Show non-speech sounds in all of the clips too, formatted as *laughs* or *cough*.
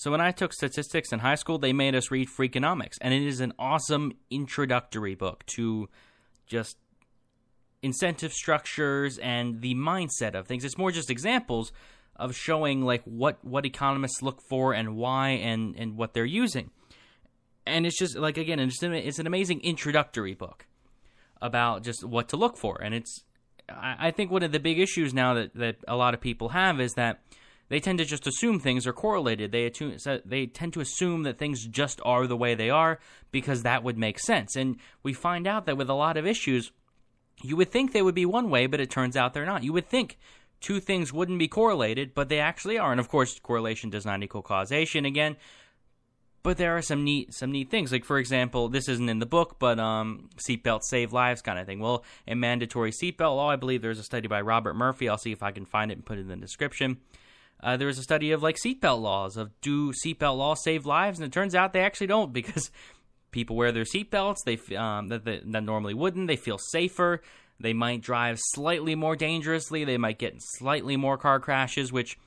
So when I took statistics in high school, they made us read Freakonomics, and it is an awesome introductory book to just incentive structures and the mindset of things. It's more just examples of showing like what what economists look for and why and and what they're using. And it's just like again, it's an, it's an amazing introductory book about just what to look for. And it's I, I think one of the big issues now that that a lot of people have is that they tend to just assume things are correlated. They they tend to assume that things just are the way they are because that would make sense. And we find out that with a lot of issues, you would think they would be one way, but it turns out they're not. You would think two things wouldn't be correlated, but they actually are. And of course, correlation does not equal causation again. But there are some neat some neat things. Like for example, this isn't in the book, but um, seatbelts save lives kind of thing. Well, a mandatory seatbelt law, I believe there's a study by Robert Murphy. I'll see if I can find it and put it in the description uh, there was a study of like seatbelt laws of do seatbelt laws save lives, and it turns out they actually don't *laughs* because people wear their seatbelts they um, that, that, that normally wouldn't. They feel safer. They might drive slightly more dangerously. They might get slightly more car crashes, which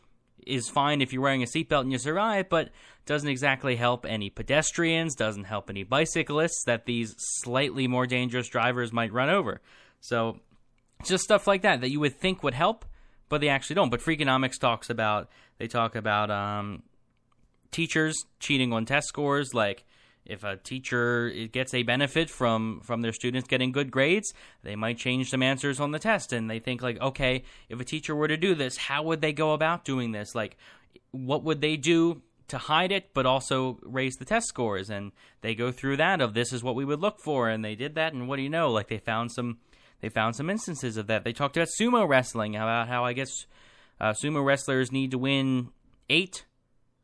is fine if you're wearing a seatbelt and you survive, but doesn't exactly help any pedestrians, doesn't help any bicyclists that these slightly more dangerous drivers might run over. So, just stuff like that that you would think would help, but they actually don't. But Freakonomics talks about they talk about um, teachers cheating on test scores, like if a teacher gets a benefit from from their students getting good grades they might change some answers on the test. And they think like okay if a teacher were to do this how would they go about doing this? Like what would they do to hide it but also raise the test scores? And they go through that of this is what we would look for. And they did that and what do you know? Like they found some they found some instances of that. They talked about sumo wrestling, about how I guess uh, sumo wrestlers need to win eight.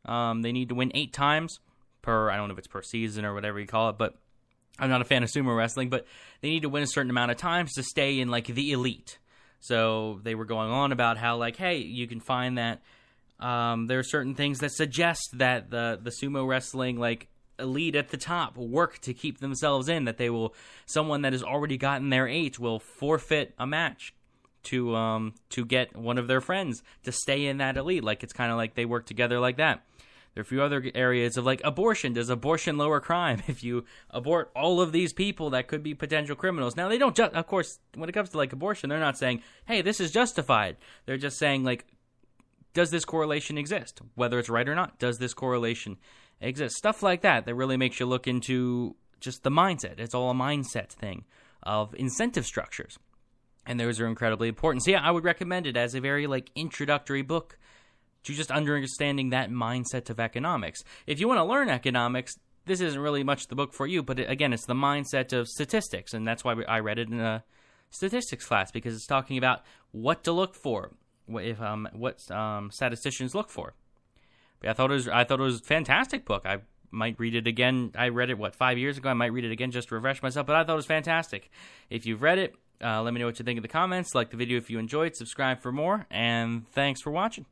Um, they need to win eight times per. I don't know if it's per season or whatever you call it, but I'm not a fan of sumo wrestling. But they need to win a certain amount of times to stay in like the elite. So they were going on about how like, hey, you can find that um, there are certain things that suggest that the the sumo wrestling like elite at the top work to keep themselves in that they will someone that has already gotten their eight will forfeit a match to um to get one of their friends to stay in that elite. Like it's kind of like they work together like that. There are a few other areas of like abortion. Does abortion lower crime *laughs* if you abort all of these people that could be potential criminals? Now they don't just of course when it comes to like abortion they're not saying hey this is justified. They're just saying like does this correlation exist? Whether it's right or not does this correlation exists. Stuff like that that really makes you look into just the mindset. It's all a mindset thing of incentive structures. And those are incredibly important. So yeah, I would recommend it as a very like introductory book to just understanding that mindset of economics. If you want to learn economics, this isn't really much the book for you, but it, again, it's the mindset of statistics, and that's why I read it in a statistics class because it's talking about what to look for, if um, what um, statisticians look for. I thought it was I thought it was a fantastic book. I might read it again. I read it what five years ago. I might read it again just to refresh myself. But I thought it was fantastic. If you've read it, uh, let me know what you think in the comments. Like the video if you enjoyed. Subscribe for more. And thanks for watching.